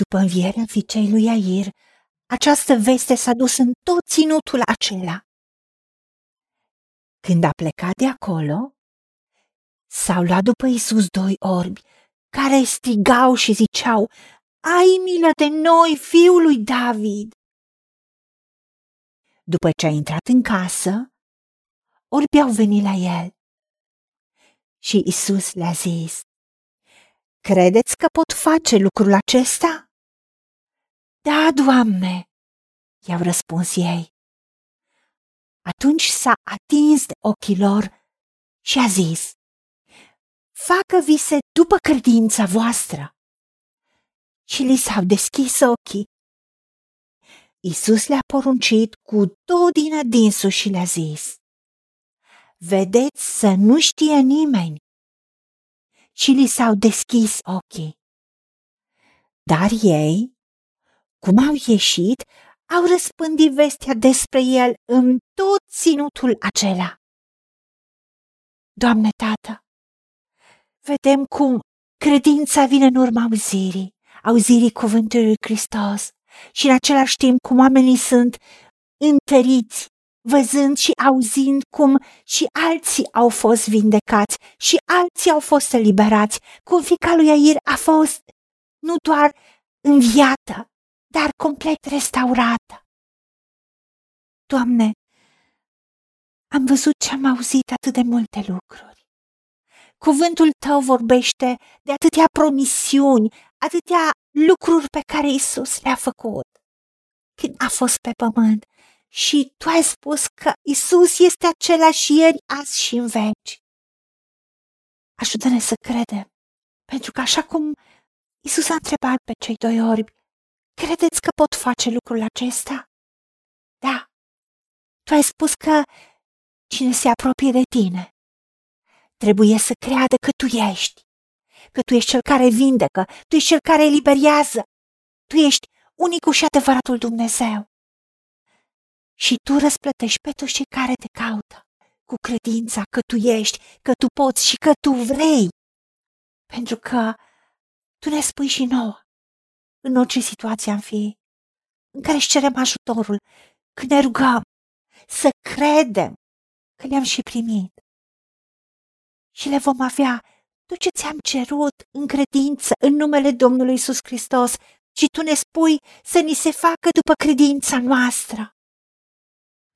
După învierea fiicei lui Iair, această veste s-a dus în tot ținutul acela. Când a plecat de acolo, s-au luat după Isus doi orbi, care strigau și ziceau, Ai milă de noi, fiul lui David! După ce a intrat în casă, orbii au venit la el. Și Isus le-a zis, Credeți că pot face lucrul acesta? Da, Doamne, i-au răspuns ei. Atunci s-a atins de ochii lor și a zis, Facă vise după credința voastră. Și li s-au deschis ochii. Isus le-a poruncit cu tot din adinsul și le-a zis, Vedeți să nu știe nimeni. Și li s-au deschis ochii. Dar ei cum au ieșit, au răspândit vestea despre el în tot ținutul acela. Doamne, Tată, vedem cum credința vine în urma auzirii, auzirii cuvântului lui Hristos și în același timp cum oamenii sunt întăriți, văzând și auzind cum și alții au fost vindecați și alții au fost eliberați, cum fica lui Air a fost nu doar înviată, dar complet restaurată. Doamne, am văzut și am auzit atât de multe lucruri. Cuvântul Tău vorbește de atâtea promisiuni, atâtea lucruri pe care Isus le-a făcut când a fost pe pământ. Și Tu ai spus că Isus este același ieri, azi și în veci. Ajută-ne să credem, pentru că așa cum Isus a întrebat pe cei doi orbi, Credeți că pot face lucrul acesta? Da. Tu ai spus că cine se apropie de tine trebuie să creadă că tu ești, că tu ești cel care vindecă, tu ești cel care eliberiază, tu ești unicul și adevăratul Dumnezeu. Și tu răsplătești pe toți cei care te caută cu credința că tu ești, că tu poți și că tu vrei. Pentru că tu ne spui și nouă în orice situație am fi, în care își cerem ajutorul, când ne rugăm, să credem că le-am și primit. Și le vom avea tot ce ți-am cerut în credință în numele Domnului Isus Hristos și tu ne spui să ni se facă după credința noastră.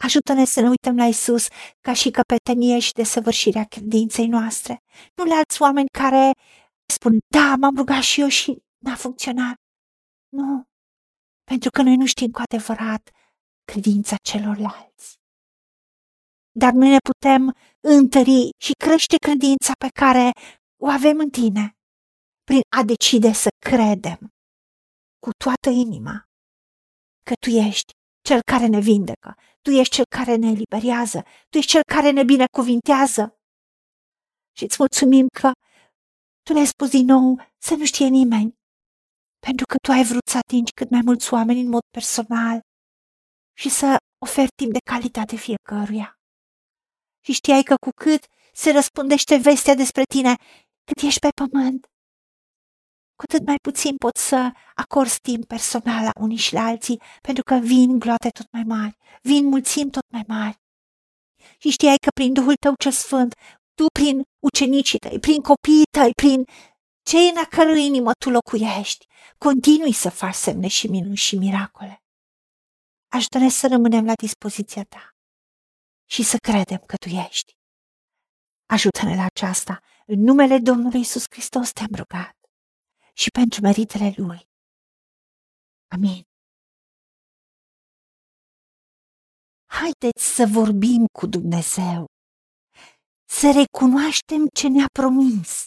Ajută-ne să ne uităm la Isus ca și căpetenie și desăvârșirea credinței noastre, nu la alți oameni care spun, da, m-am rugat și eu și n-a funcționat. Nu, pentru că noi nu știm cu adevărat credința celorlalți. Dar noi ne putem întări și crește credința pe care o avem în tine prin a decide să credem cu toată inima că tu ești cel care ne vindecă, tu ești cel care ne eliberează, tu ești cel care ne binecuvintează. Și îți mulțumim că tu ne-ai spus din nou să nu știe nimeni pentru că tu ai vrut să atingi cât mai mulți oameni în mod personal și să oferi timp de calitate fiecăruia. Și știai că cu cât se răspundește vestea despre tine cât ești pe pământ, cu atât mai puțin poți să acorzi timp personal la unii și la alții, pentru că vin gloate tot mai mari, vin mulțimi tot mai mari. Și știai că prin Duhul tău cel Sfânt, tu prin ucenicii tăi, prin copiii tăi, prin cei în a cărui inimă tu locuiești, continui să faci semne și minuni și miracole. Ajută-ne să rămânem la dispoziția ta și să credem că tu ești. Ajută-ne la aceasta. În numele Domnului Isus Hristos te-am rugat și pentru meritele Lui. Amin. Haideți să vorbim cu Dumnezeu, să recunoaștem ce ne-a promis